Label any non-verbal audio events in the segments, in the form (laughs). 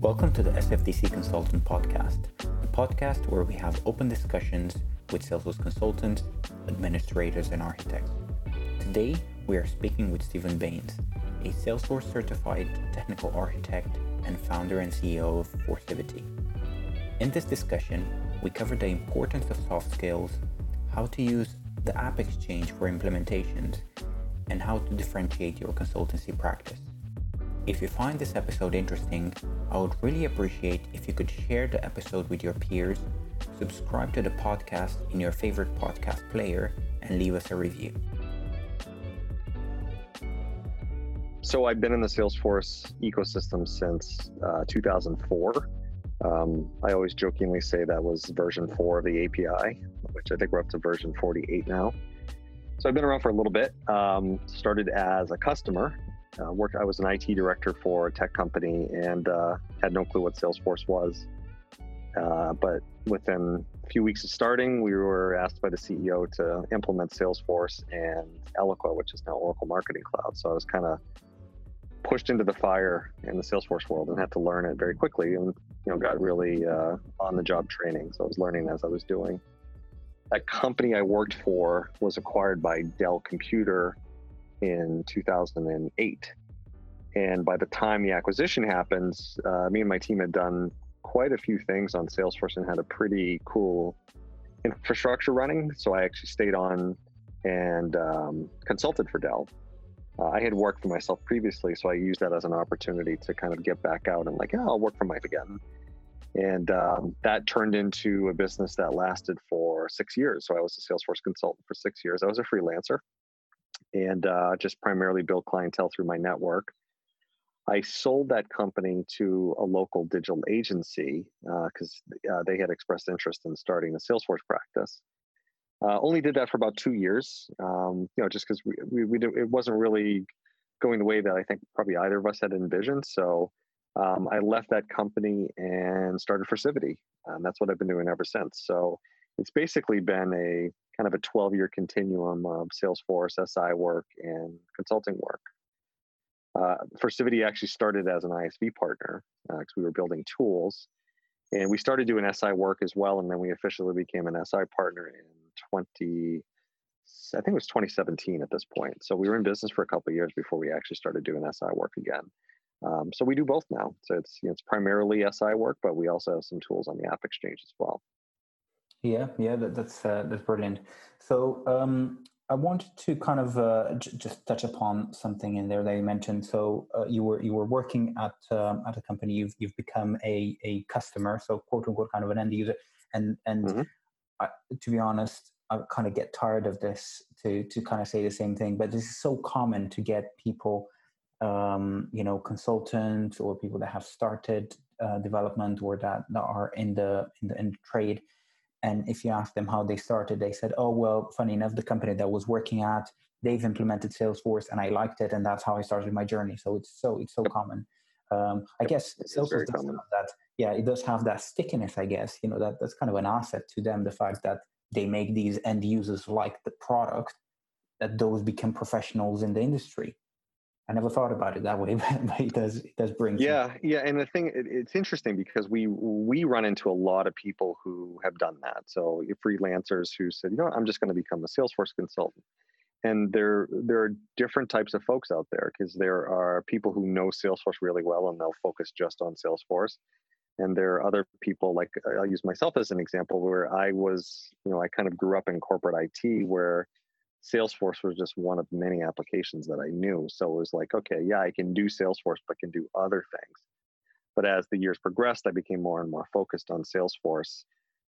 Welcome to the SFDC Consultant Podcast, a podcast where we have open discussions with Salesforce consultants, administrators, and architects. Today, we are speaking with Stephen Baines, a Salesforce certified technical architect and founder and CEO of Forcivity. In this discussion, we cover the importance of soft skills, how to use the App Exchange for implementations, and how to differentiate your consultancy practice. If you find this episode interesting, I would really appreciate if you could share the episode with your peers, subscribe to the podcast in your favorite podcast player, and leave us a review. So I've been in the Salesforce ecosystem since uh, 2004. Um, I always jokingly say that was version four of the API, which I think we're up to version 48 now. So I've been around for a little bit. Um, started as a customer. Uh, worked. I was an IT director for a tech company and uh, had no clue what Salesforce was. Uh, but within a few weeks of starting, we were asked by the CEO to implement Salesforce and Eloqua, which is now Oracle Marketing Cloud. So I was kind of pushed into the fire in the Salesforce world and had to learn it very quickly, and you know got really uh, on the job training. So I was learning as I was doing that company I worked for was acquired by Dell Computer in 2008. And by the time the acquisition happens, uh, me and my team had done quite a few things on Salesforce and had a pretty cool infrastructure running. So I actually stayed on and um, consulted for Dell. Uh, I had worked for myself previously, so I used that as an opportunity to kind of get back out and like, yeah, I'll work for Mike again. And um, that turned into a business that lasted for six years. So I was a Salesforce consultant for six years. I was a freelancer and uh, just primarily built clientele through my network. I sold that company to a local digital agency because uh, uh, they had expressed interest in starting a Salesforce practice. Uh, only did that for about two years, um, you know, just because we, we, we it wasn't really going the way that I think probably either of us had envisioned. So um, I left that company and started Forcivity. And that's what I've been doing ever since. So it's basically been a kind of a 12 year continuum of Salesforce, SI work, and consulting work. Uh, Forcivity actually started as an ISV partner because uh, we were building tools. And we started doing SI work as well. And then we officially became an SI partner in 20, I think it was 2017 at this point. So we were in business for a couple years before we actually started doing SI work again. Um, so we do both now. So it's you know, it's primarily SI work, but we also have some tools on the App Exchange as well. Yeah, yeah, that, that's uh, that's brilliant. So um, I wanted to kind of uh, j- just touch upon something in there that you mentioned. So uh, you were you were working at um, at a company. You've you've become a a customer, so quote unquote, kind of an end user. And and mm-hmm. I, to be honest, I kind of get tired of this to to kind of say the same thing. But this is so common to get people um, you know consultants or people that have started uh, development or that, that are in the in the in the trade and if you ask them how they started they said oh well funny enough the company that I was working at they've implemented salesforce and i liked it and that's how i started my journey. So it's so it's so common. Um, i guess salesforce does have that yeah it does have that stickiness i guess you know that that's kind of an asset to them the fact that they make these end users like the product that those become professionals in the industry I never thought about it that way, (laughs) but it does it does bring. Yeah, some. yeah, and the thing it, it's interesting because we we run into a lot of people who have done that. So freelancers who said, you know, I'm just going to become a Salesforce consultant, and there there are different types of folks out there because there are people who know Salesforce really well and they'll focus just on Salesforce, and there are other people like I'll use myself as an example where I was, you know, I kind of grew up in corporate IT where Salesforce was just one of many applications that I knew. So it was like, okay, yeah, I can do Salesforce, but can do other things. But as the years progressed, I became more and more focused on Salesforce,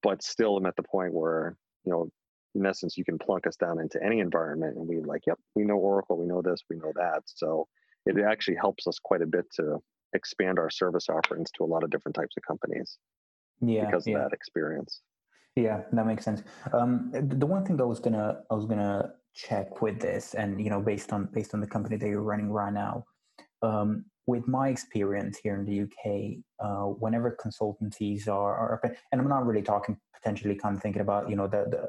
but still I'm at the point where, you know, in essence, you can plunk us down into any environment and we like, yep, we know Oracle, we know this, we know that. So it actually helps us quite a bit to expand our service offerings to a lot of different types of companies. Yeah, because of yeah. that experience. Yeah, that makes sense. Um, the one thing that I was gonna I was gonna check with this, and you know, based on based on the company that you're running right now, um, with my experience here in the UK, uh, whenever consultancies are, are, and I'm not really talking potentially kind of thinking about you know the, the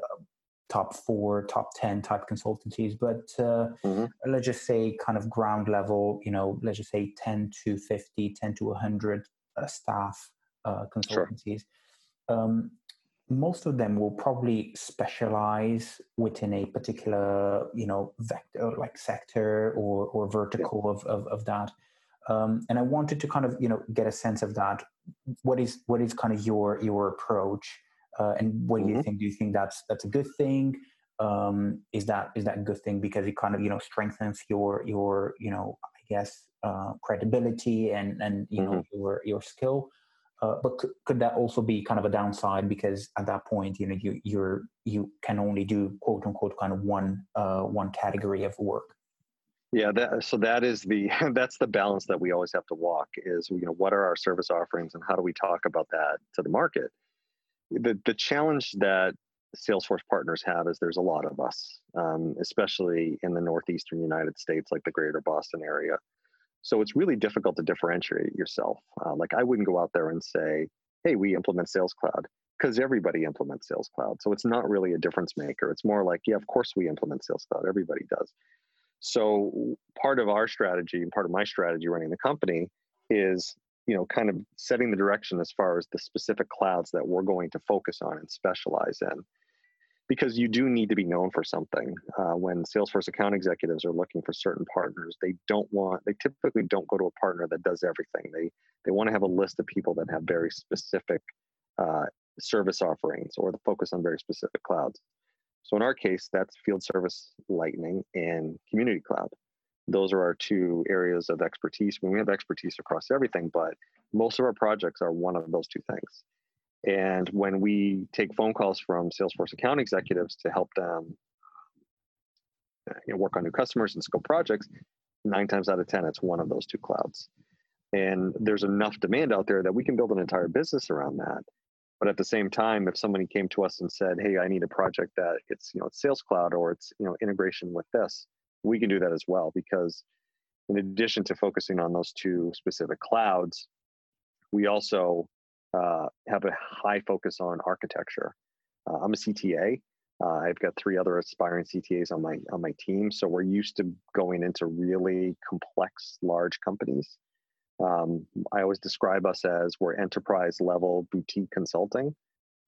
top four, top ten type consultancies, but uh, mm-hmm. let's just say kind of ground level, you know, let's just say 10 to 50, 10 to 100 uh, staff uh, consultancies. Sure. Um, most of them will probably specialize within a particular, you know, vector like sector or or vertical yeah. of, of of that. Um, and I wanted to kind of you know get a sense of that. What is what is kind of your your approach, uh, and what mm-hmm. do you mm-hmm. think? Do you think that's that's a good thing? Um, is that is that a good thing because it kind of you know strengthens your your you know I guess uh, credibility and and you mm-hmm. know your your skill. Uh, but could, could that also be kind of a downside because at that point you know you you're you can only do quote unquote kind of one uh, one category of work? Yeah that, so that is the (laughs) that's the balance that we always have to walk is you know what are our service offerings and how do we talk about that to the market? The the challenge that salesforce partners have is there's a lot of us um, especially in the northeastern united states like the greater boston area so it's really difficult to differentiate yourself. Uh, like I wouldn't go out there and say, hey, we implement Sales Cloud because everybody implements Sales Cloud. So it's not really a difference maker. It's more like, yeah, of course we implement Sales Cloud. Everybody does. So part of our strategy and part of my strategy running the company is, you know, kind of setting the direction as far as the specific clouds that we're going to focus on and specialize in because you do need to be known for something. Uh, when Salesforce account executives are looking for certain partners, they don't want, they typically don't go to a partner that does everything. They they want to have a list of people that have very specific uh, service offerings or the focus on very specific clouds. So in our case, that's Field Service Lightning and Community Cloud. Those are our two areas of expertise. When we have expertise across everything, but most of our projects are one of those two things. And when we take phone calls from Salesforce account executives to help them uh, you know, work on new customers and scope projects, nine times out of 10, it's one of those two clouds. And there's enough demand out there that we can build an entire business around that. But at the same time, if somebody came to us and said, "Hey, I need a project that it's you know it's Sales Cloud or it's you know integration with this," we can do that as well because in addition to focusing on those two specific clouds, we also uh, have a high focus on architecture. Uh, I'm a CTA. Uh, I've got three other aspiring CTAs on my on my team, so we're used to going into really complex, large companies. Um, I always describe us as we're enterprise level boutique consulting.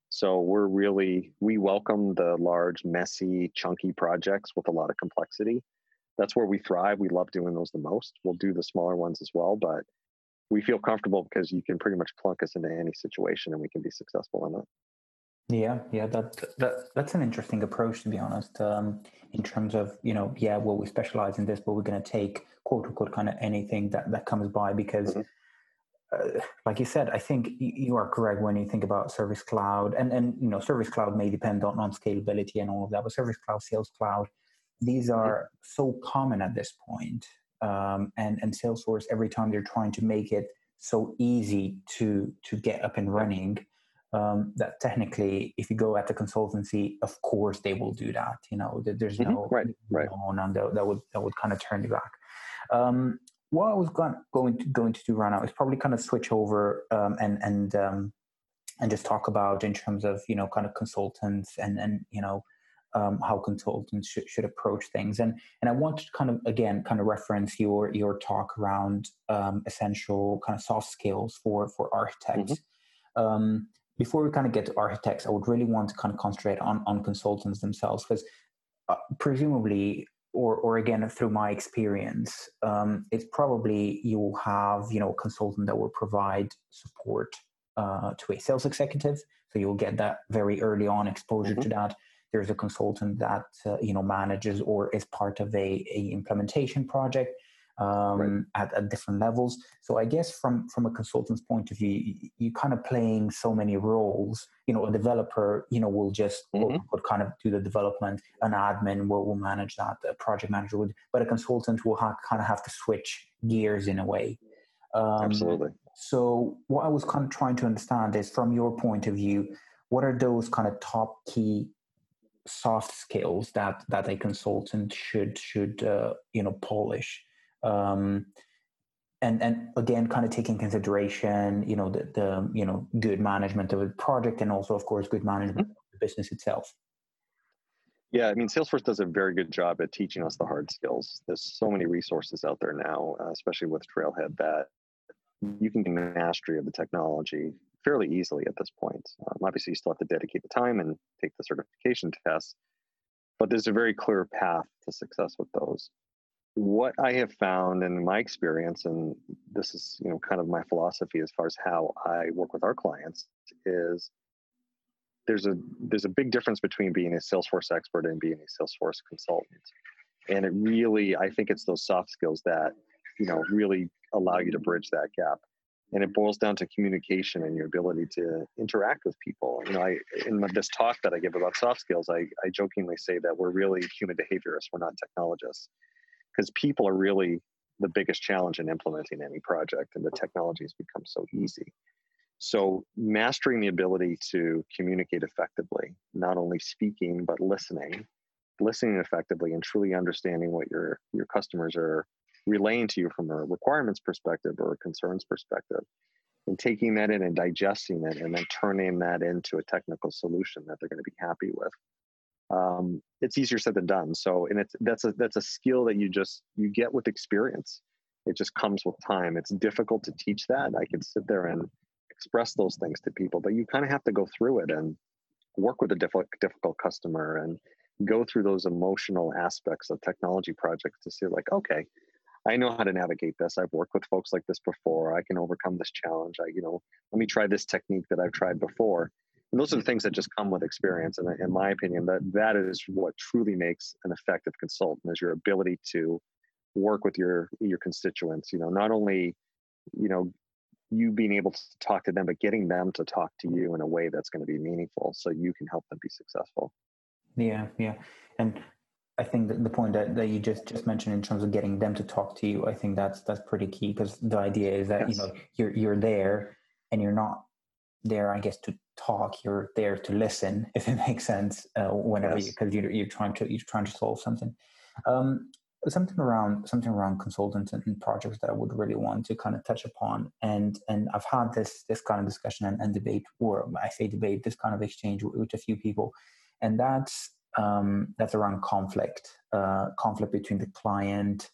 So we're really we welcome the large, messy, chunky projects with a lot of complexity. That's where we thrive. We love doing those the most. We'll do the smaller ones as well, but we feel comfortable because you can pretty much plunk us into any situation and we can be successful in it. Yeah, yeah, that that that's an interesting approach to be honest. Um, in terms of you know, yeah, well, we specialize in this, but we're going to take quote unquote kind of anything that that comes by because, mm-hmm. uh, like you said, I think you are correct when you think about Service Cloud, and and you know, Service Cloud may depend on on scalability and all of that, but Service Cloud, Sales Cloud, these mm-hmm. are mm-hmm. so common at this point um, and and Salesforce every time they're trying to make it so easy to to get up and running um, that technically if you go at the consultancy of course they will do that you know there's mm-hmm. no right right on that, that would that would kind of turn you back um, what I was going, going to going to do right now is probably kind of switch over um, and and um, and just talk about in terms of you know kind of consultants and and you know um, how consultants should, should approach things. And and I want to kind of again kind of reference your your talk around um, essential kind of soft skills for for architects. Mm-hmm. Um, before we kind of get to architects, I would really want to kind of concentrate on on consultants themselves because uh, presumably. Or, or again, through my experience, um, it's probably you will have you know a consultant that will provide support uh, to a sales executive, so you'll get that very early on exposure mm-hmm. to that there's a consultant that uh, you know manages or is part of a, a implementation project um, right. at, at, different levels. So I guess from from a consultant's point of view, you, you kind of playing so many roles. You know, a developer, you know, will just mm-hmm. will, will, kind of do the development. An admin will, will manage that. A project manager would, but a consultant will ha- kind of have to switch gears in a way. Um, Absolutely. So what I was kind of trying to understand is, from your point of view, what are those kind of top key soft skills that that a consultant should should uh, you know polish um, and and again kind of taking consideration you know the, the you know good management of a project and also of course good management mm-hmm. of the business itself yeah, I mean, Salesforce does a very good job at teaching us the hard skills. There's so many resources out there now, uh, especially with Trailhead, that you can get mastery of the technology fairly easily at this point. Um, obviously, you still have to dedicate the time and take the certification tests, but there's a very clear path to success with those. What I have found in my experience, and this is you know kind of my philosophy as far as how I work with our clients, is there's a there's a big difference between being a Salesforce expert and being a Salesforce consultant. And it really, I think it's those soft skills that you know really allow you to bridge that gap and it boils down to communication and your ability to interact with people. You know i in this talk that i give about soft skills i, I jokingly say that we're really human behaviorists we're not technologists because people are really the biggest challenge in implementing any project and the technology has become so easy. So mastering the ability to communicate effectively not only speaking but listening listening effectively and truly understanding what your your customers are relaying to you from a requirements perspective or a concerns perspective and taking that in and digesting it and then turning that into a technical solution that they're going to be happy with. Um, it's easier said than done. So and it's that's a that's a skill that you just you get with experience. It just comes with time. It's difficult to teach that. I can sit there and express those things to people but you kind of have to go through it and work with a difficult difficult customer and go through those emotional aspects of technology projects to see like okay I know how to navigate this. I've worked with folks like this before. I can overcome this challenge. I, you know, let me try this technique that I've tried before. And those are the things that just come with experience. And in my opinion, that that is what truly makes an effective consultant is your ability to work with your your constituents. You know, not only, you know, you being able to talk to them, but getting them to talk to you in a way that's going to be meaningful, so you can help them be successful. Yeah, yeah, and I think that the point that, that you just just mentioned in terms of getting them to talk to you, I think that's that's pretty key because the idea is that yes. you know you're you're there and you're not there, I guess, to talk. You're there to listen, (laughs) if it makes sense. Uh, whenever yes. you because you're you're trying to you're trying to solve something. Um, something around something around consultants and projects that I would really want to kind of touch upon. And and I've had this this kind of discussion and, and debate, or I say debate, this kind of exchange with, with a few people, and that's um, that's around conflict, uh, conflict between the client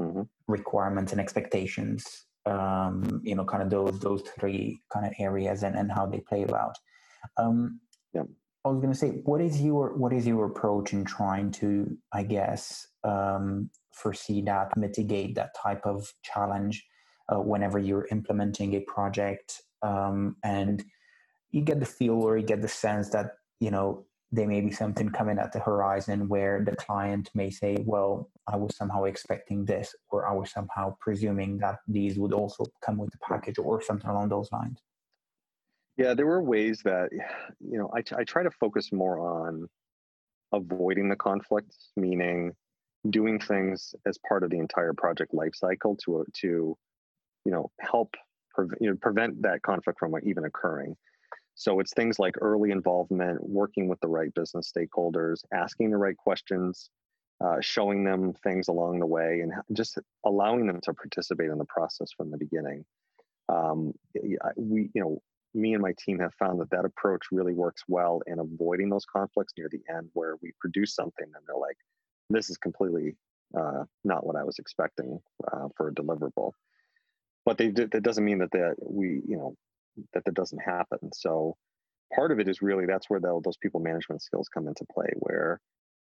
mm-hmm. requirements and expectations. Um, you know, kind of those those three kind of areas and, and how they play out. Um, yeah. I was going to say, what is your what is your approach in trying to, I guess, um, foresee that, mitigate that type of challenge uh, whenever you're implementing a project, um, and you get the feel or you get the sense that you know there may be something coming at the horizon where the client may say, well, I was somehow expecting this, or I was somehow presuming that these would also come with the package, or something along those lines. Yeah, there were ways that, you know, I, I try to focus more on avoiding the conflict, meaning doing things as part of the entire project lifecycle to, to, you know, help pre- you know, prevent that conflict from even occurring. So it's things like early involvement, working with the right business stakeholders, asking the right questions, uh, showing them things along the way, and just allowing them to participate in the process from the beginning. Um, we, you know, me and my team have found that that approach really works well in avoiding those conflicts near the end, where we produce something and they're like, "This is completely uh, not what I was expecting uh, for a deliverable." But they, that doesn't mean that that we, you know, that that doesn't happen. So part of it is really that's where the, those people management skills come into play, where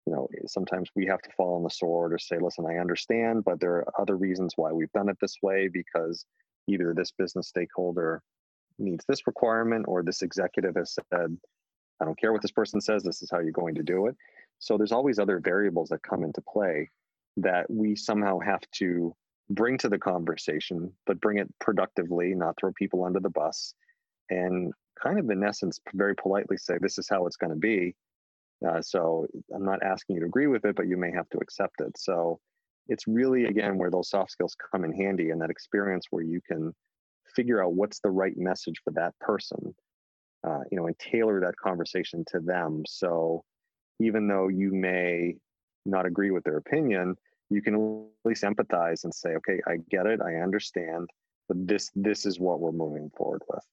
you know eh, sometimes we have to fall on the sword or say, listen, I understand, but there are other reasons why we've done it this way because either this business stakeholder needs this requirement or this executive has said, I don't care what this person says, this is how you're going to do it. So there's always other variables that come into play that we somehow have to bring to the conversation, but bring it productively, not throw people under the bus, and kind of in essence, very politely say, This is how it's going to be. Uh, so I'm not asking you to agree with it, but you may have to accept it. So it's really, again, where those soft skills come in handy and that experience where you can figure out what's the right message for that person, uh, you know, and tailor that conversation to them. So even though you may not agree with their opinion, you can at least empathize and say, okay, I get it, I understand, but this this is what we're moving forward with.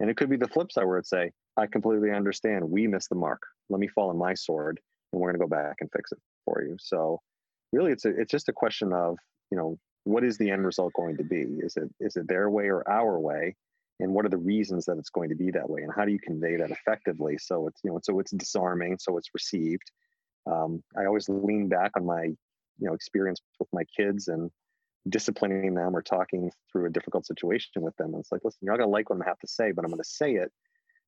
And it could be the flip side where it's say, I completely understand, we missed the mark. Let me fall on my sword, and we're going to go back and fix it for you. So, really, it's a, it's just a question of you know what is the end result going to be? Is it is it their way or our way? And what are the reasons that it's going to be that way? And how do you convey that effectively so it's you know so it's disarming, so it's received. Um, I always lean back on my you know experience with my kids and disciplining them or talking through a difficult situation with them. And it's like, listen, you're not going to like what I'm going to have to say, but I'm going to say it,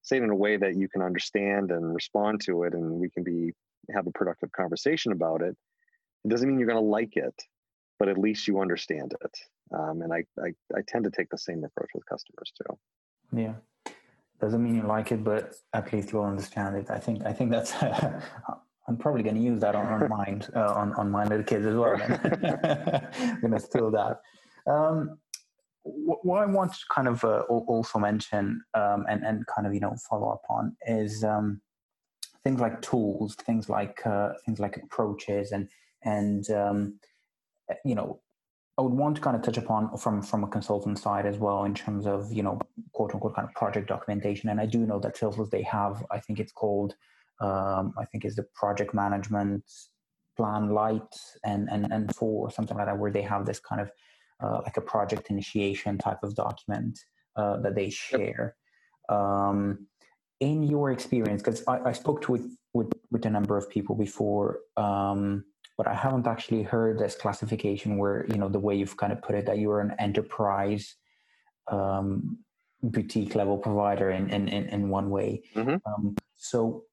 say it in a way that you can understand and respond to it, and we can be have a productive conversation about it. It doesn't mean you're going to like it, but at least you understand it. Um, and I, I, I tend to take the same approach with customers too. Yeah, doesn't mean you like it, but at least you'll understand it. I think I think that's. (laughs) I'm probably going to use that on, on (laughs) mine uh, on on my little kids as well. I'm going to steal that. Um, what I want to kind of uh, also mention um, and and kind of you know follow up on is um, things like tools, things like uh, things like approaches, and and um, you know, I would want to kind of touch upon from from a consultant side as well in terms of you know quote unquote kind of project documentation. And I do know that Salesforce they have, I think it's called, um, I think is the project management plan light and and and four or something like that, where they have this kind of uh, like a project initiation type of document uh, that they share. Yep. Um, in your experience, because I, I, spoke to with, with with a number of people before, um, but I haven't actually heard this classification where you know the way you've kind of put it that you're an enterprise um, boutique level provider in in in, in one way. Mm-hmm. Um, so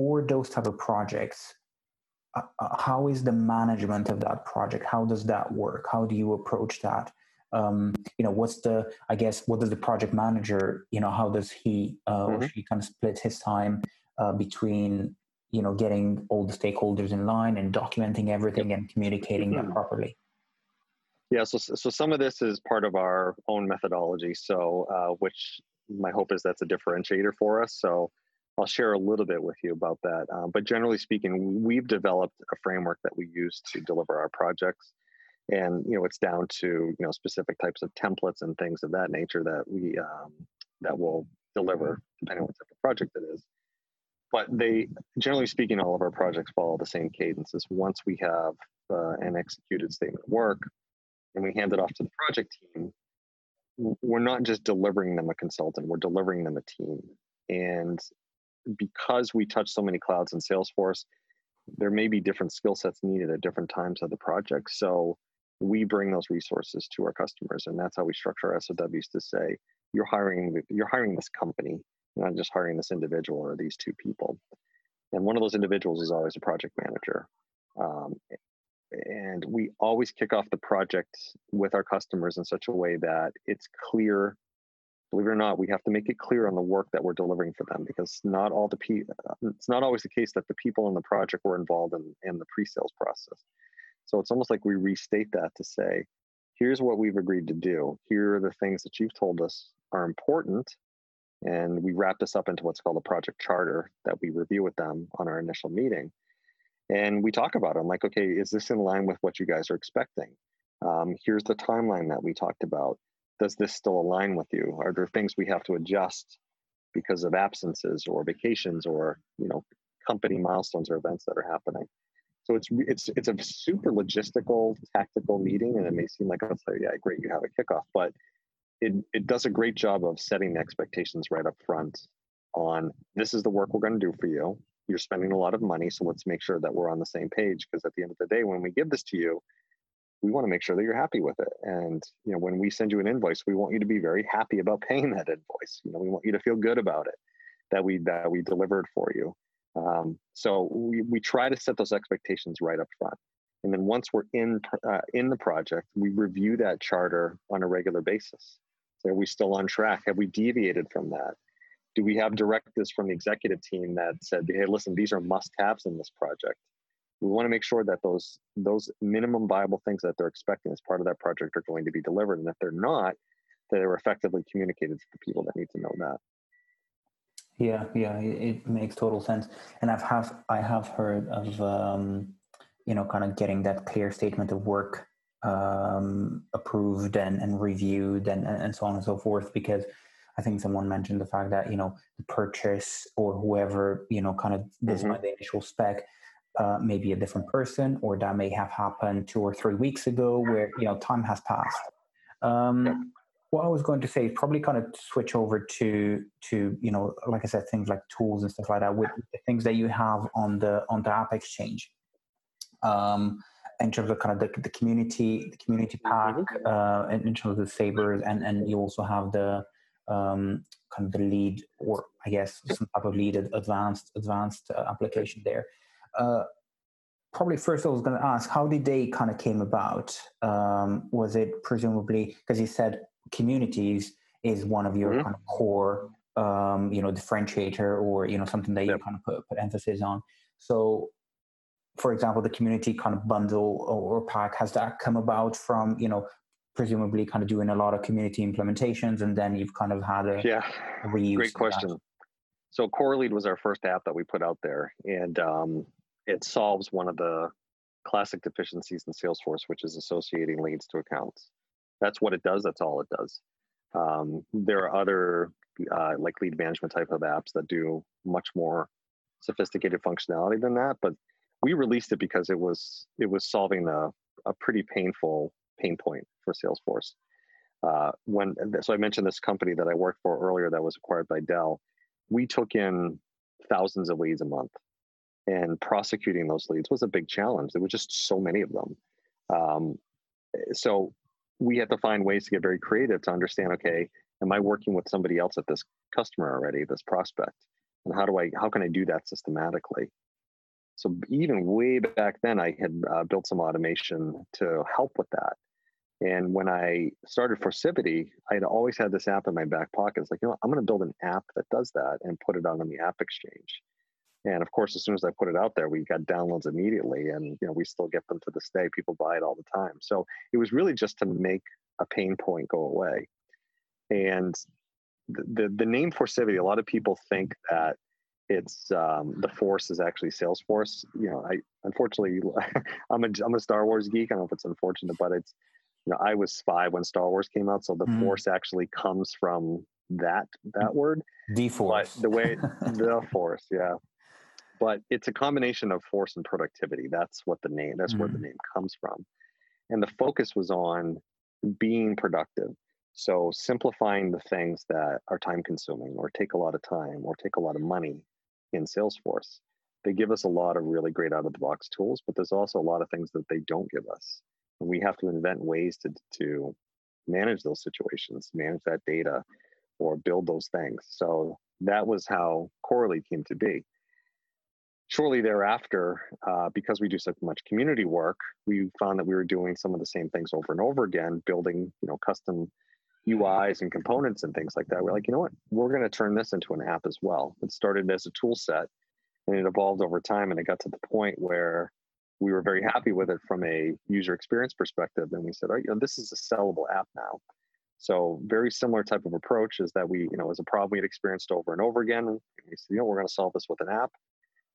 for those type of projects, uh, uh, how is the management of that project? How does that work? How do you approach that? um, you know what's the i guess what does the project manager you know how does he uh, mm-hmm. or she kind of split his time uh, between you know getting all the stakeholders in line and documenting everything and communicating mm-hmm. that properly yeah so so some of this is part of our own methodology so uh, which my hope is that's a differentiator for us so I'll share a little bit with you about that. Um, but generally speaking, we've developed a framework that we use to deliver our projects. And you know it's down to you know specific types of templates and things of that nature that we um, that will deliver depending on what type of project it is. But they generally speaking all of our projects follow the same cadences. Once we have uh, an executed statement of work and we hand it off to the project team we're not just delivering them a consultant we're delivering them a team. And because we touch so many clouds in salesforce there may be different skill sets needed at different times of the project. So we bring those resources to our customers and that's how we structure our sows to say you're hiring you're hiring this company not just hiring this individual or these two people. And one of those individuals is always a project manager. Um, and we always kick off the project with our customers in such a way that it's clear believe it or not we have to make it clear on the work that we're delivering for them because not all the pe- it's not always the case that the people in the project were involved in, in the pre-sales process so it's almost like we restate that to say, here's what we've agreed to do. Here are the things that you've told us are important. And we wrap this up into what's called a project charter that we review with them on our initial meeting. And we talk about it. I'm like, okay, is this in line with what you guys are expecting? Um, here's the timeline that we talked about. Does this still align with you? Are there things we have to adjust because of absences or vacations or you know company milestones or events that are happening? So it's it's it's a super logistical, tactical meeting, and it may seem like, oh, yeah, great, you have a kickoff, but it it does a great job of setting the expectations right up front on this is the work we're going to do for you. You're spending a lot of money, so let's make sure that we're on the same page. Because at the end of the day, when we give this to you, we want to make sure that you're happy with it. And you know, when we send you an invoice, we want you to be very happy about paying that invoice. You know, we want you to feel good about it that we that we delivered for you. Um, so we, we try to set those expectations right up front. And then once we're in uh, in the project, we review that charter on a regular basis. So are we still on track? Have we deviated from that? Do we have directives from the executive team that said, "Hey, listen, these are must-haves in this project"? We want to make sure that those those minimum viable things that they're expecting as part of that project are going to be delivered, and if they're not, that they're effectively communicated to the people that need to know that. Yeah, yeah, it, it, makes total sense. And I've have I have heard of um, you know kind of getting that clear statement of work um, approved and, and reviewed and, and so on and so forth because I think someone mentioned the fact that you know the purchase or whoever you know kind of this mm-hmm. the initial spec uh, maybe a different person, or that may have happened two or three weeks ago, where you know time has passed. Um, what I was going to say is probably kind of switch over to to you know, like I said, things like tools and stuff like that with the things that you have on the on the App Exchange. Um, in terms of kind of the, the community, the community pack, mm-hmm. uh, in, terms of the savers, and and you also have the um, kind of the lead, or I guess some type of lead advanced advanced uh, application there. Uh, probably first I was going to ask, how did they kind of came about? Um, was it presumably because you said communities is one of your mm-hmm. kind of core, um, you know, differentiator, or you know something that you yep. kind of put, put emphasis on. So for example, the community kind of bundle or pack, has that come about from, you know, presumably kind of doing a lot of community implementations and then you've kind of had a, yeah, a reuse? Great question. So Core Lead was our first app that we put out there and um, it solves one of the classic deficiencies in Salesforce, which is associating leads to accounts. That's what it does. That's all it does. Um, there are other uh, like lead management type of apps that do much more sophisticated functionality than that, but we released it because it was it was solving a, a pretty painful pain point for Salesforce. Uh, when so I mentioned this company that I worked for earlier that was acquired by Dell. We took in thousands of leads a month, and prosecuting those leads was a big challenge. There were just so many of them. Um, so we had to find ways to get very creative to understand. Okay, am I working with somebody else at this customer already, this prospect, and how do I how can I do that systematically? So even way back then, I had uh, built some automation to help with that. And when I started Forcivity, I had always had this app in my back pocket. It's like, you know, I'm going to build an app that does that and put it out on the App Exchange. And of course, as soon as I put it out there, we got downloads immediately, and you know, we still get them to this day. People buy it all the time. So it was really just to make a pain point go away. And the the, the name Forcivity, a lot of people think that it's um, the force is actually salesforce you know i unfortunately (laughs) i'm a i'm a star wars geek i don't know if it's unfortunate but it's you know i was five when star wars came out so the mm. force actually comes from that that word the force the way (laughs) the force yeah but it's a combination of force and productivity that's what the name that's mm. where the mm. name comes from and the focus was on being productive so simplifying the things that are time consuming or take a lot of time or take a lot of money in Salesforce. They give us a lot of really great out of the box tools, but there's also a lot of things that they don't give us. And we have to invent ways to, to manage those situations, manage that data, or build those things. So that was how Core came to be. Shortly thereafter, uh, because we do so much community work, we found that we were doing some of the same things over and over again, building you know custom UIs and components and things like that. We're like, you know what? We're going to turn this into an app as well. It started as a tool set and it evolved over time. And it got to the point where we were very happy with it from a user experience perspective. And we said, all right, you know, this is a sellable app now. So very similar type of approach is that we, you know, as a problem we had experienced over and over again. We said, you know, we're going to solve this with an app.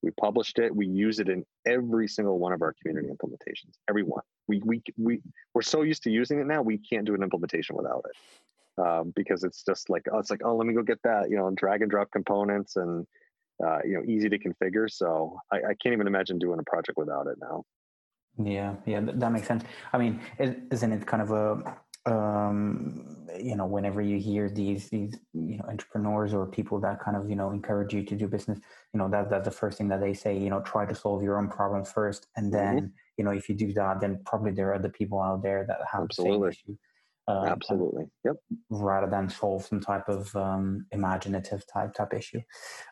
We published it. We use it in every single one of our community implementations. Every one. We we we we're so used to using it now. We can't do an implementation without it um, because it's just like oh, it's like oh, let me go get that. You know, drag and drop components and uh, you know easy to configure. So I, I can't even imagine doing a project without it now. Yeah, yeah, that makes sense. I mean, isn't it kind of a um, you know, whenever you hear these these you know entrepreneurs or people that kind of you know encourage you to do business, you know that that's the first thing that they say. You know, try to solve your own problem first, and then mm-hmm. you know if you do that, then probably there are other people out there that have Absolutely. the same issue. Um, Absolutely. Yep. Rather than solve some type of um, imaginative type type issue.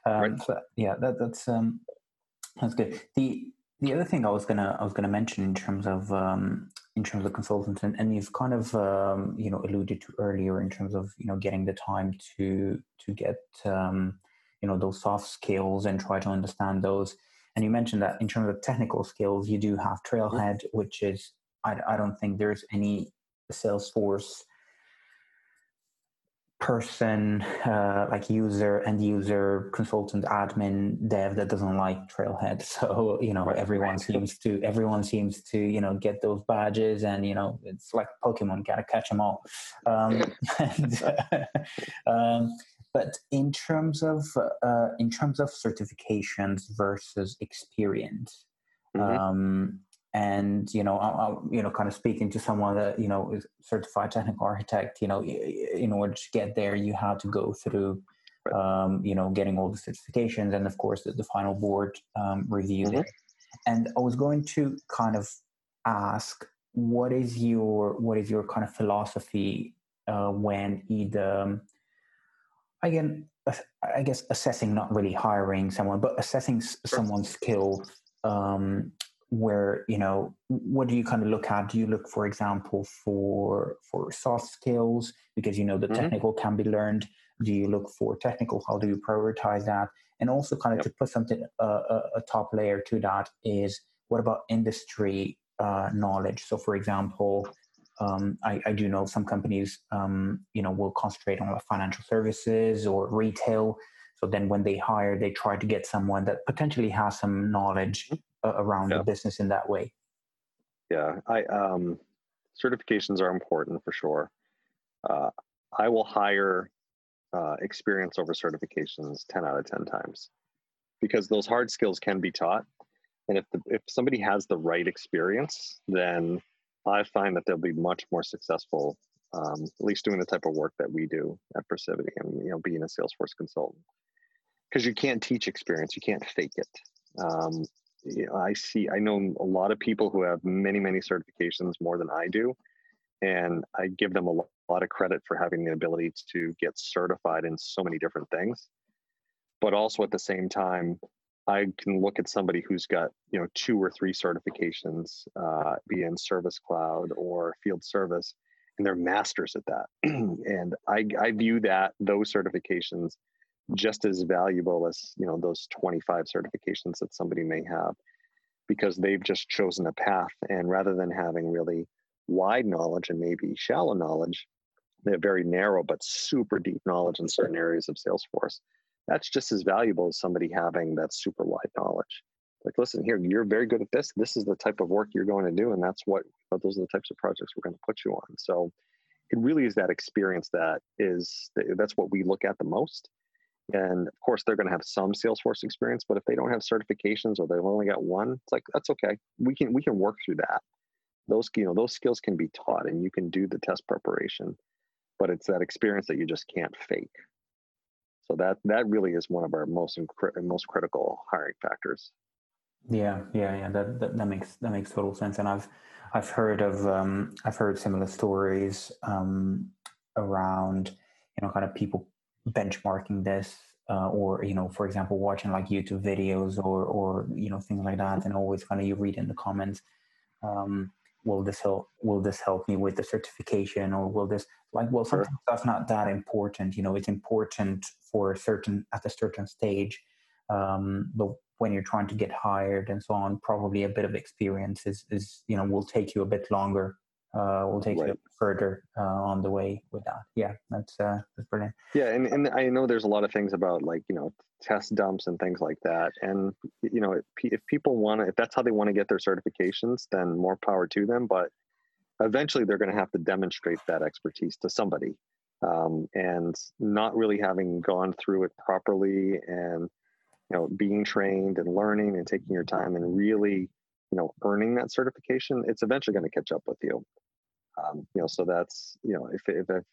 Um, right. So yeah, that, that's um, that's good. The the other thing I was gonna I was gonna mention in terms of um, in terms of consultants, and, and you've kind of um, you know alluded to earlier in terms of you know getting the time to to get um, you know those soft skills and try to understand those. And you mentioned that in terms of technical skills, you do have Trailhead, which is I, I don't think there's any Salesforce person uh, like user end user consultant admin dev that doesn't like trailhead (laughs) so you know right. everyone seems to everyone seems to you know get those badges and you know it's like pokemon gotta catch them all um, (laughs) and, (laughs) um, but in terms of uh, in terms of certifications versus experience Mm-hmm. Um, and you know, I, I, you know, kind of speaking to someone that you know is certified technical architect. You know, in order to get there, you had to go through, um, you know, getting all the certifications, and of course, the, the final board um, reviewed mm-hmm. it. And I was going to kind of ask, what is your what is your kind of philosophy uh, when either again I guess assessing not really hiring someone, but assessing someone's skill um, where you know what do you kind of look at? Do you look for example for for soft skills? Because you know the mm-hmm. technical can be learned. Do you look for technical? How do you prioritize that? And also kind of yep. to put something uh, a, top layer to that is what about industry uh, knowledge? So for example um, I, I, do know some companies um, you know will concentrate on like financial services or retail. So then when they hire they try to get someone that potentially has some knowledge mm-hmm uh, around yeah. the business in that way. Yeah, I um, certifications are important for sure. Uh, I will hire uh, experience over certifications 10 out of 10 times because those hard skills can be taught. And if, the, if somebody has the right experience, then I find that they'll be much more successful, um, at least doing the type of work that we do at Forcivity and, you know, being a Salesforce consultant. Because you can't teach experience, you can't fake it. Um, you know, I see, I know a lot of people who have many, many certifications more than I do. And I give them a lot of credit for having the ability to get certified in so many different things. But also at the same time, I can look at somebody who's got, you know, two or three certifications, uh, be in Service Cloud or Field Service, and they're masters at that. (clears throat) and I, I view that, those certifications just as valuable as you know those 25 certifications that somebody may have because they've just chosen a path and rather than having really wide knowledge and maybe shallow knowledge they have very narrow but super deep knowledge in certain areas of salesforce that's just as valuable as somebody having that super wide knowledge. Like listen here you're very good at this. This is the type of work you're going to do and that's what those are the types of projects we're going to put you on. So it really is that experience that is that's what we look at the most and of course, they're going to have some Salesforce experience, but if they don't have certifications or they've only got one, it's like that's okay. We can we can work through that. Those you know those skills can be taught, and you can do the test preparation. But it's that experience that you just can't fake. So that that really is one of our most most critical hiring factors. Yeah, yeah, yeah. That, that that makes that makes total sense. And I've I've heard of um, I've heard similar stories um, around you know kind of people benchmarking this uh, or you know for example watching like youtube videos or or you know things like that and always kind of you read in the comments um, will this help will this help me with the certification or will this like well sometimes sure. that's not that important you know it's important for a certain at a certain stage um, but when you're trying to get hired and so on probably a bit of experience is is you know will take you a bit longer uh, we'll take right. you further uh, on the way with that. Yeah, that's uh, that's brilliant. Yeah, and, and I know there's a lot of things about like you know test dumps and things like that. And you know if, if people want to, if that's how they want to get their certifications, then more power to them. But eventually, they're going to have to demonstrate that expertise to somebody. Um, and not really having gone through it properly and you know being trained and learning and taking your time and really you know earning that certification it's eventually going to catch up with you um, you know so that's you know if, if if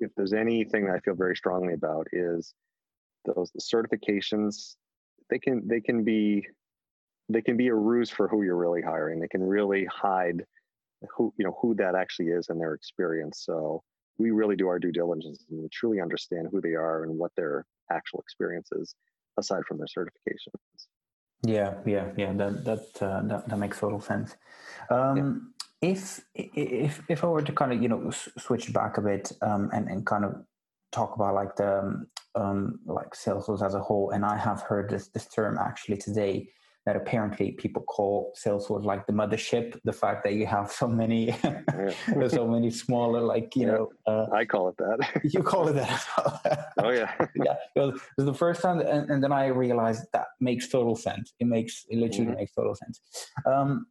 if there's anything that i feel very strongly about is those certifications they can they can be they can be a ruse for who you're really hiring they can really hide who you know who that actually is and their experience so we really do our due diligence and we truly understand who they are and what their actual experience is aside from their certifications yeah, yeah, yeah. That that uh, that, that makes total sense. Um. If if if I were to kind of you know switch back a bit um, and and kind of talk about like the um, um like Salesforce as a whole, and I have heard this this term actually today that apparently people call Salesforce like the mothership. The fact that you have so many, yeah. (laughs) so many smaller, like you yeah. know, uh, I call it that. (laughs) you call it that. (laughs) oh yeah, yeah. It was, it was, the first time, and, and, then I realized that makes total sense. It makes it literally mm-hmm. makes total sense. Um,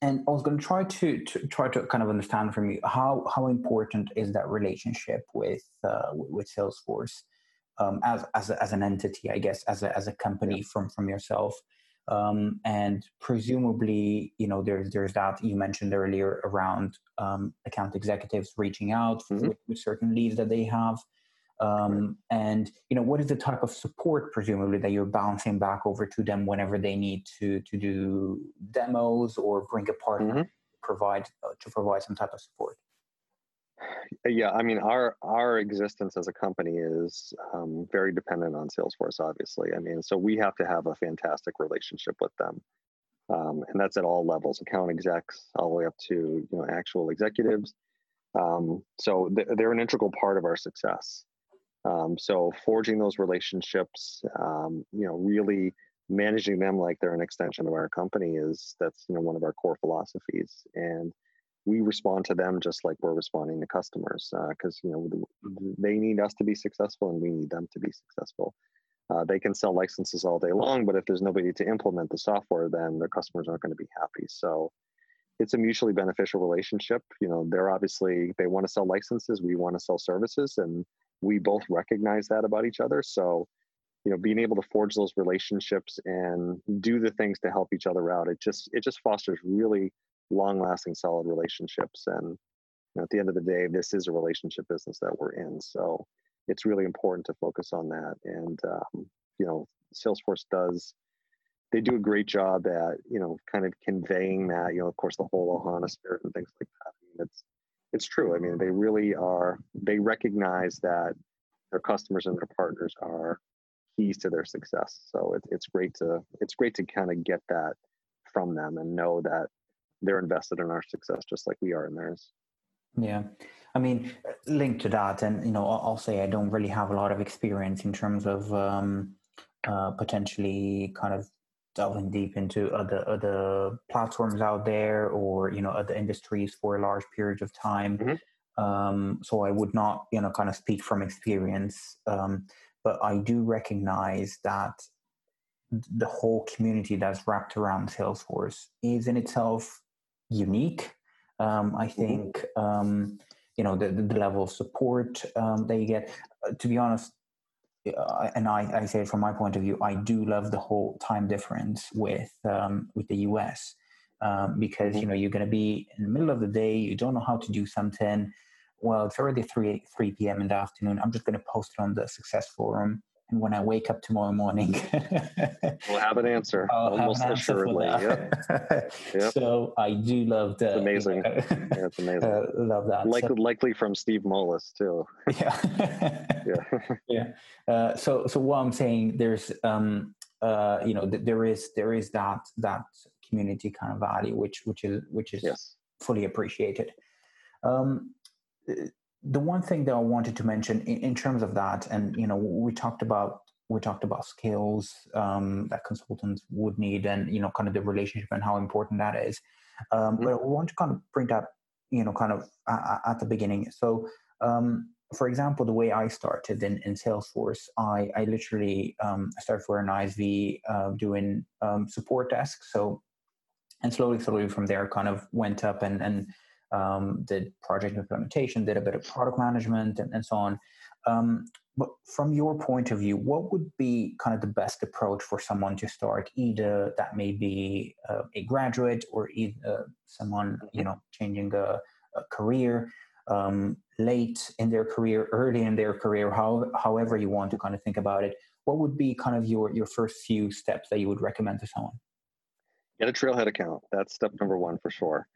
and I was going to try to, to, try to kind of understand from you how how important is that relationship with uh, with Salesforce um, as as, a, as an entity, I guess, as a as a company from from yourself Um, and presumably, you know, there's there's that you mentioned earlier around um, account executives reaching out mm-hmm. with, with, certain leads that they have. Um, and you know, what is the type of support, presumably, that you're bouncing back over to them whenever they need to to do demos or bring a partner mm-hmm. provide uh, to provide some type of support? Yeah, I mean, our our existence as a company is um, very dependent on Salesforce. Obviously, I mean, so we have to have a fantastic relationship with them, um, and that's at all levels, account execs all the way up to you know actual executives. Um, so th- they're an integral part of our success. Um, so forging those relationships, um, you know, really managing them like they're an extension of our company is that's you know one of our core philosophies and we respond to them just like we're responding to customers because uh, you know they need us to be successful and we need them to be successful. Uh, they can sell licenses all day long but if there's nobody to implement the software then their customers aren't going to be happy. So it's a mutually beneficial relationship you know they're obviously they want to sell licenses we want to sell services and we both recognize that about each other. So you know being able to forge those relationships and do the things to help each other out it just it just fosters really long lasting solid relationships. And you know, at the end of the day this is a relationship business that we're in. So it's really important to focus on that. And um, you know salesforce does they do a great job at you know kind of conveying that you know of course the whole ohana spirit and things like that. I mean, it's it's true i mean they really are they recognize that their customers and their partners are keys to their success so it, it's great to it's great to kind of get that from them and know that they're invested in our success just like we are in theirs. Yeah. I mean, linked to that, and you know, I'll say I don't really have a lot of experience in terms of um, uh, potentially kind of delving deep into other other platforms out there, or you know, other industries for a large period of time. Mm-hmm. Um, so I would not, you know, kind of speak from experience, um, but I do recognize that the whole community that's wrapped around Salesforce is in itself unique. Um, I mm-hmm. think um, you know the, the level of support um, that you get. Uh, to be honest, and I, I say it from my point of view, I do love the whole time difference with um, with the US um, because you mm-hmm. know you're going to be in the middle of the day, you don't know how to do something. Well, it's already three three p.m. in the afternoon. I'm just going to post it on the Success Forum and when I wake up tomorrow morning, (laughs) we'll have an answer I'll almost an answer assuredly. Yep. (laughs) yep. So I do love that. It's amazing. yeah, it's (laughs) amazing. Uh, love that. Likely, so, likely from Steve Molis too. Yeah. yeah. yeah. Uh, so, so what I'm saying, there's, um, uh, you know, th- there is there is that that community kind of value, which which is which is yes. fully appreciated. Um, the one thing that I wanted to mention in, in, terms of that, and you know, we talked about we talked about skills um, that consultants would need, and you know, kind of the relationship and how important that is. Um, mm-hmm. But I want to kind of bring that, you know, kind of at, at the beginning. So, um, for example, the way I started in, in Salesforce, I, I literally um, started for an ISV uh, doing um, support desk. So, and slowly, slowly from there, kind of went up and and um, did project implementation, did a bit of product management, and, and so on. Um, but from your point of view, what would be kind of the best approach for someone to start? Either that may be uh, a graduate or either someone you know changing a, a career um, late in their career, early in their career, how, however you want to kind of think about it. What would be kind of your your first few steps that you would recommend to someone? Get a Trailhead account. That's step number one for sure.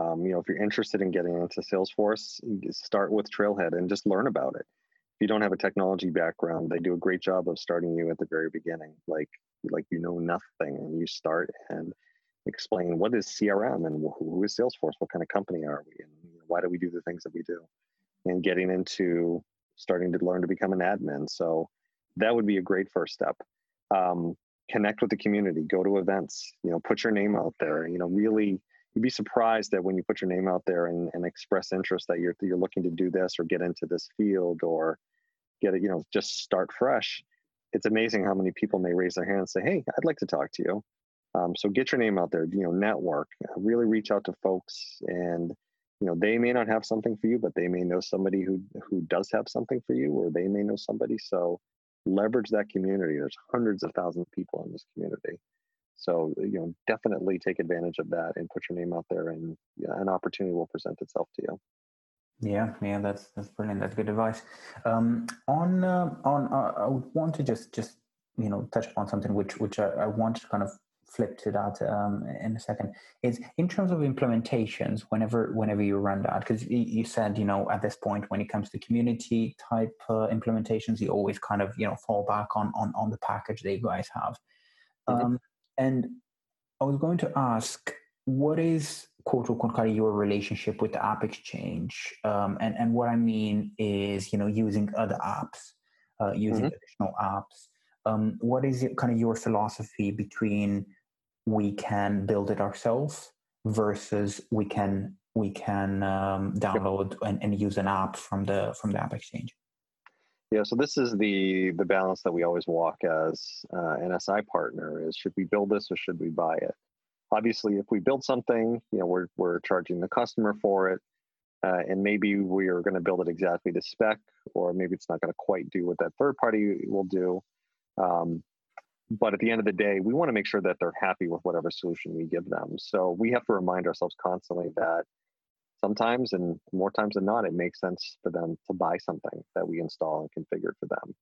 Um, you know, if you're interested in getting into Salesforce, start with Trailhead and just learn about it. If you don't have a technology background, they do a great job of starting you at the very beginning, like like you know nothing, and you start and explain what is CRM and who is Salesforce, what kind of company are we, and why do we do the things that we do, and getting into starting to learn to become an admin. So that would be a great first step. Um, connect with the community, go to events, you know, put your name out there, you know, really you'd be surprised that when you put your name out there and, and express interest that you're you're looking to do this or get into this field or get it, you know, just start fresh. It's amazing how many people may raise their hand and say, "Hey, I'd like to talk to you." Um, so get your name out there. You know, network. Really reach out to folks, and you know they may not have something for you, but they may know somebody who who does have something for you, or they may know somebody. So leverage that community. There's hundreds of thousands of people in this community. So you know, definitely take advantage of that and put your name out there, and yeah, an opportunity will present itself to you. Yeah, yeah, that's that's brilliant. That's good advice. Um, on uh, on, uh, I would want to just just you know touch upon something which which I, I want to kind of flip to that um, in a second. Is in terms of implementations, whenever whenever you run that, because you said you know at this point when it comes to community type uh, implementations, you always kind of you know fall back on on on the package that you guys have. Mm-hmm. And I was going to ask, what is quote unquote kind of your relationship with the app exchange? Um, and and what I mean is, you know, using other apps, uh, using mm-hmm. additional apps. Um, what is it, kind of your philosophy between we can build it ourselves versus we can we can um, download and, and use an app from the from the app exchange? Yeah, so this is the the balance that we always walk as uh, an SI partner is should we build this or should we buy it? Obviously, if we build something, you know, we're we're charging the customer for it, uh, and maybe we are going to build it exactly to spec, or maybe it's not going to quite do what that third party will do. Um, but at the end of the day, we want to make sure that they're happy with whatever solution we give them. So we have to remind ourselves constantly that sometimes and more times than not, it makes sense for them to buy something that we install and configure for them.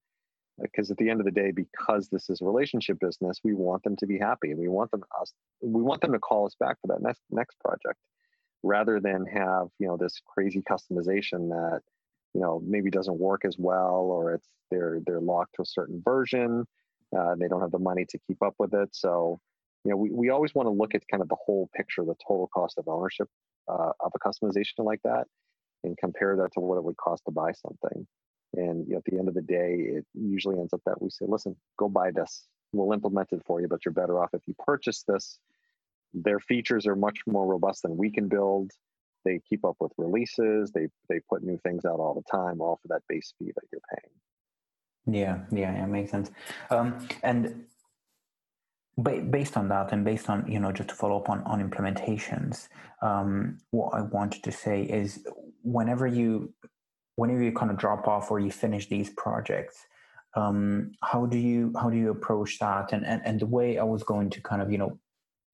Because at the end of the day, because this is a relationship business, we want them to be happy we want them us we want them to call us back for that next next project rather than have, you know, this crazy customization that, you know, maybe doesn't work as well or it's they're they're locked to a certain version. Uh, they don't have the money to keep up with it. So, you know, we, we always want to look at kind of the whole picture, the total cost of ownership uh, of a customization like that and compare that to what it would cost to buy something. And you know, at the end of the day, it usually ends up that we say, listen, go buy this. We'll implement it for you, but you're better off if you purchase this. Their features are much more robust than we can build. They keep up with releases. They they put new things out all the time, all for that base fee that you're paying. Yeah, yeah, yeah, makes sense. Um, and based on that and based on you know just to follow up on on implementations um, what i wanted to say is whenever you whenever you kind of drop off or you finish these projects um, how do you how do you approach that and, and and the way i was going to kind of you know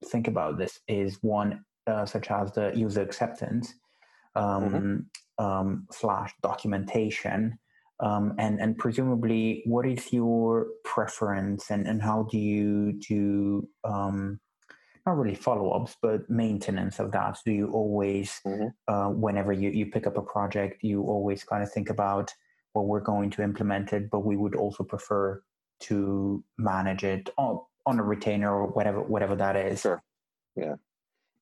think about this is one uh, such as the user acceptance um, mm-hmm. um, slash documentation um, and and presumably what is your preference and and how do you do um, not really follow-ups but maintenance of that? Do you always mm-hmm. uh, whenever you, you pick up a project you always kind of think about well we're going to implement it but we would also prefer to manage it on, on a retainer or whatever whatever that is? Sure. Yeah.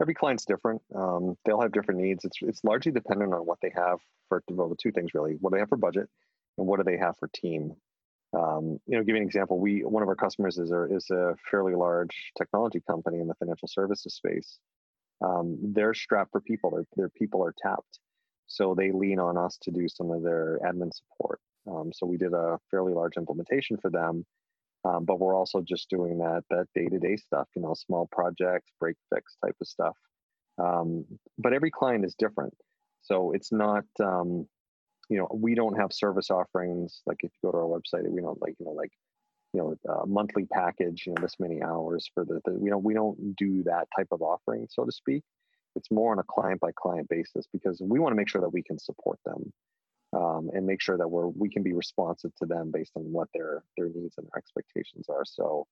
Every client's different. Um, they'll have different needs. It's, it's largely dependent on what they have for well, two things really. What they have for budget and what do they have for team? Um, you know, give you an example. We one of our customers is a is a fairly large technology company in the financial services space. Um, they're strapped for people. Their their people are tapped, so they lean on us to do some of their admin support. Um, so we did a fairly large implementation for them, um, but we're also just doing that that day to day stuff. You know, small projects, break fix type of stuff. Um, but every client is different, so it's not um, you know we don't have service offerings like if you go to our website we don't like you know like you know a monthly package you know this many hours for the, the we don't we don't do that type of offering so to speak. It's more on a client by client basis because we want to make sure that we can support them um, and make sure that we're we can be responsive to them based on what their their needs and their expectations are. So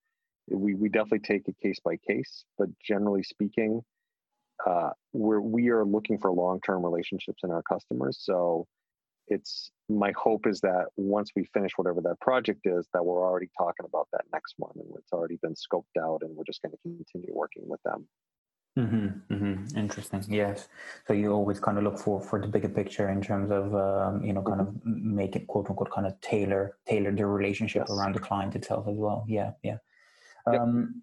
we, we definitely take it case by case but generally speaking uh, we're we are looking for long-term relationships in our customers. So it's my hope is that once we finish whatever that project is that we're already talking about that next one and it's already been scoped out and we're just going to continue working with them mm-hmm, mm-hmm. interesting yes so you always kind of look for for the bigger picture in terms of um, you know kind mm-hmm. of make it quote unquote kind of tailor tailor the relationship yes. around the client itself as well yeah yeah um,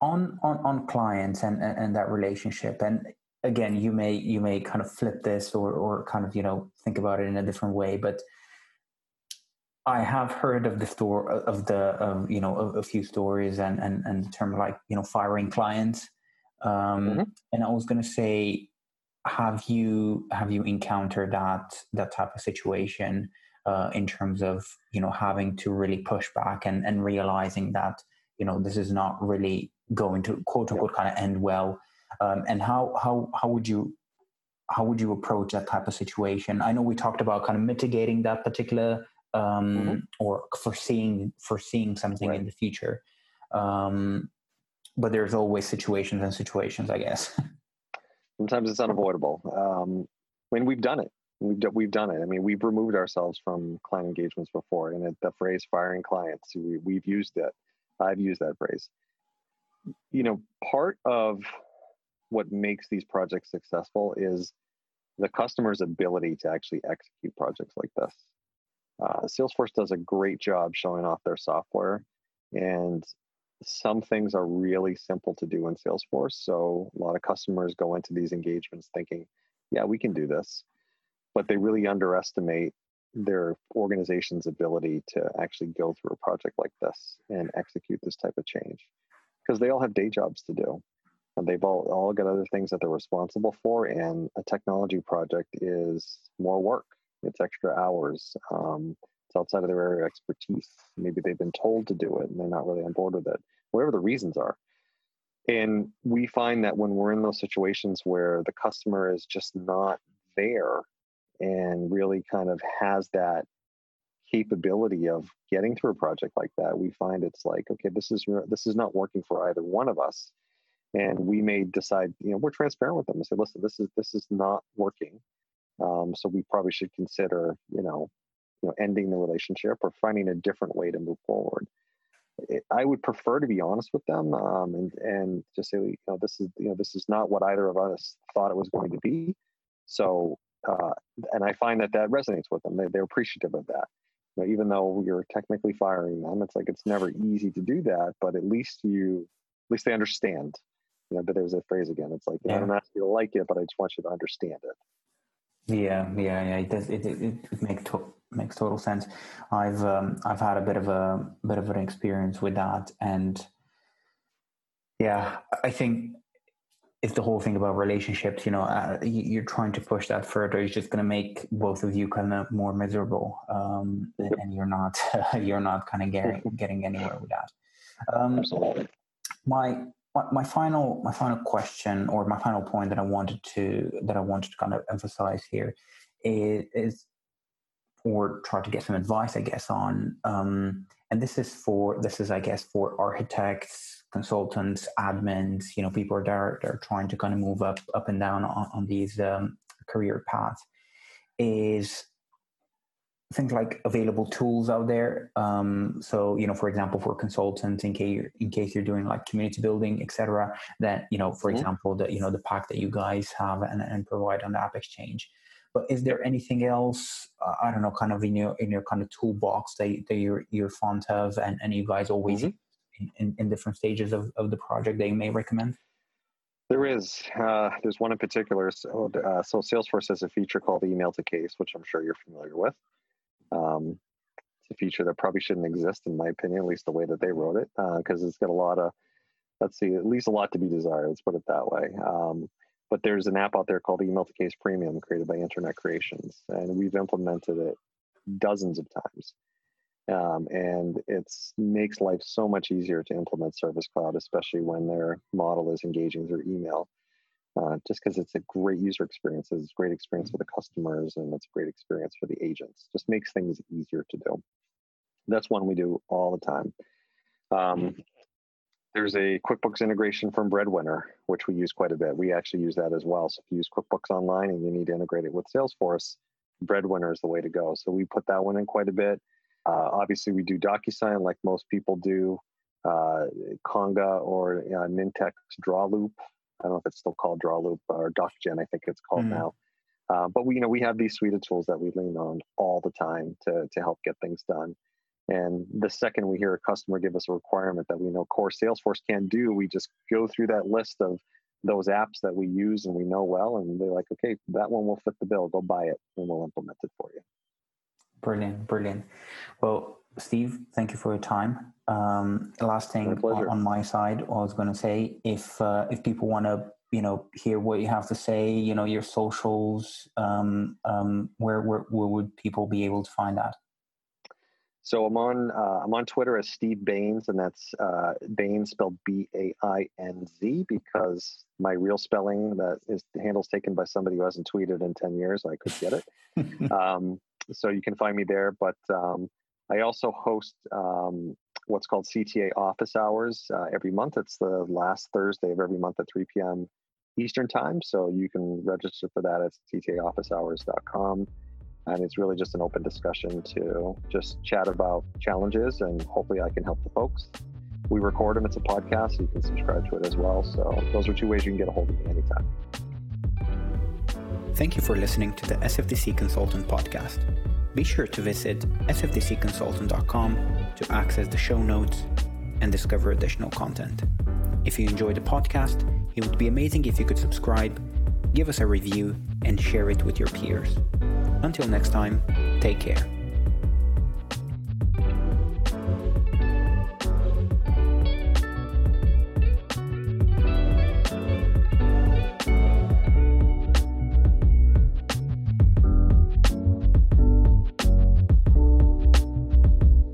on on on clients and, and and that relationship and again you may you may kind of flip this or or kind of you know think about it in a different way but i have heard of the store of the um, you know a, a, few stories and and and the term like you know firing clients um, mm-hmm. and i was going to say have you have you encountered that that type of situation uh, in terms of you know having to really push back and and realizing that you know this is not really going to quote unquote kind of end well? Um, and how how how would you how would you approach that type of situation? I know we talked about kind of mitigating that particular um, mm-hmm. or foreseeing foreseeing something right. in the future. Um, but there's always situations and situations, I guess. (laughs) Sometimes it's unavoidable. Um, when we've done it, we've we've done it. I mean, we've removed ourselves from client engagements before, and it, the phrase "firing clients," we, we've used it. I've used that phrase. You know, part of what makes these projects successful is the customer's ability to actually execute projects like this. Uh, Salesforce does a great job showing off their software, and some things are really simple to do in Salesforce. So a lot of customers go into these engagements thinking, yeah, we can do this. But they really underestimate their organization's ability to actually go through a project like this and execute this type of change because they all have day jobs to do and they've all, all got other things that they're responsible for and a technology project is more work. It's extra hours um, it's outside of their area of expertise. Maybe they've been told to do it and they're not really on board with it whatever the reasons are. And we find that when we're in those situations where the customer is just not there and really kind of has that capability of getting through a project like that we find it's like okay this is this is not working for either one of us and we may decide you know we're transparent with them and say listen this is this is not working um, so we probably should consider you know you know ending the relationship or finding a different way to move forward it, i would prefer to be honest with them um, and and just say you know this is you know this is not what either of us thought it was going to be so uh, and I find that that resonates with them. They, they're appreciative of that. You know, even though you're technically firing them, it's like it's never easy to do that. But at least you, at least they understand. But there's a phrase again. It's like yeah. I don't ask you to like it, but I just want you to understand it. Yeah, yeah, yeah. It does. It it, it makes to, makes total sense. I've um, I've had a bit of a bit of an experience with that, and yeah, I think it's the whole thing about relationships. You know, uh, you're trying to push that further. It's just going to make both of you kind of more miserable, um, and you're not (laughs) you're not kind of getting getting anywhere with that. Um, Absolutely. My, my my final my final question or my final point that I wanted to that I wanted to kind of emphasize here is, is or try to get some advice, I guess, on. Um, and this is for this is, I guess, for architects, consultants, admins, you know, people are there, they're trying to kind of move up, up and down on, on these um, career paths is things like available tools out there. Um, so, you know, for example, for consultants, in case, in case you're doing like community building, etc., that, you know, for mm-hmm. example, the, you know, the pack that you guys have and, and provide on the App Exchange. But is there anything else, uh, I don't know, kind of in your, in your kind of toolbox that, that you're, you're fond of and, and you guys always mm-hmm in, in different stages of, of the project that you may recommend? There is. Uh, there's one in particular. So, uh, so Salesforce has a feature called Email to Case, which I'm sure you're familiar with. Um, it's a feature that probably shouldn't exist, in my opinion, at least the way that they wrote it, because uh, it's got a lot of, let's see, at least a lot to be desired. Let's put it that way. Um, but there's an app out there called Email to Case Premium, created by Internet Creations, and we've implemented it dozens of times. Um, and it makes life so much easier to implement Service Cloud, especially when their model is engaging through email. Uh, just because it's a great user experience, it's a great experience for the customers, and it's a great experience for the agents. Just makes things easier to do. That's one we do all the time. Um, there's a QuickBooks integration from Breadwinner, which we use quite a bit. We actually use that as well. So if you use QuickBooks Online and you need to integrate it with Salesforce, Breadwinner is the way to go. So we put that one in quite a bit. Uh, obviously, we do DocuSign like most people do. Uh, Conga or uh, Nintex DrawLoop. I don't know if it's still called DrawLoop or DocGen. I think it's called mm. now. Uh, but we, you know, we have these suite of tools that we lean on all the time to to help get things done. And the second we hear a customer give us a requirement that we know core Salesforce can do, we just go through that list of those apps that we use and we know well, and they're like, okay, that one will fit the bill. Go buy it, and we'll implement it for you. Brilliant, brilliant. Well, Steve, thank you for your time. Um, the last thing on, on, my side, I was going to say, if uh, if people want to, you know, hear what you have to say, you know, your socials, um, um, where, where where would people be able to find that? So I'm on uh, I'm on Twitter as Steve Baines, and that's uh, Bainz spelled B A I N Z because my real spelling that is the handle's taken by somebody who hasn't tweeted in ten years. I could get it. (laughs) um, so you can find me there. But um, I also host um, what's called CTA office hours uh, every month. It's the last Thursday of every month at 3 p.m. Eastern time. So you can register for that at ctaofficehours.com and it's really just an open discussion to just chat about challenges and hopefully I can help the folks. We record them, it's a podcast, so you can subscribe to it as well. So those are two ways you can get a hold of me anytime. Thank you for listening to the SFDC Consultant podcast. Be sure to visit sfdcconsultant.com to access the show notes and discover additional content. If you enjoyed the podcast, it would be amazing if you could subscribe, give us a review, and share it with your peers. Until next time, take care.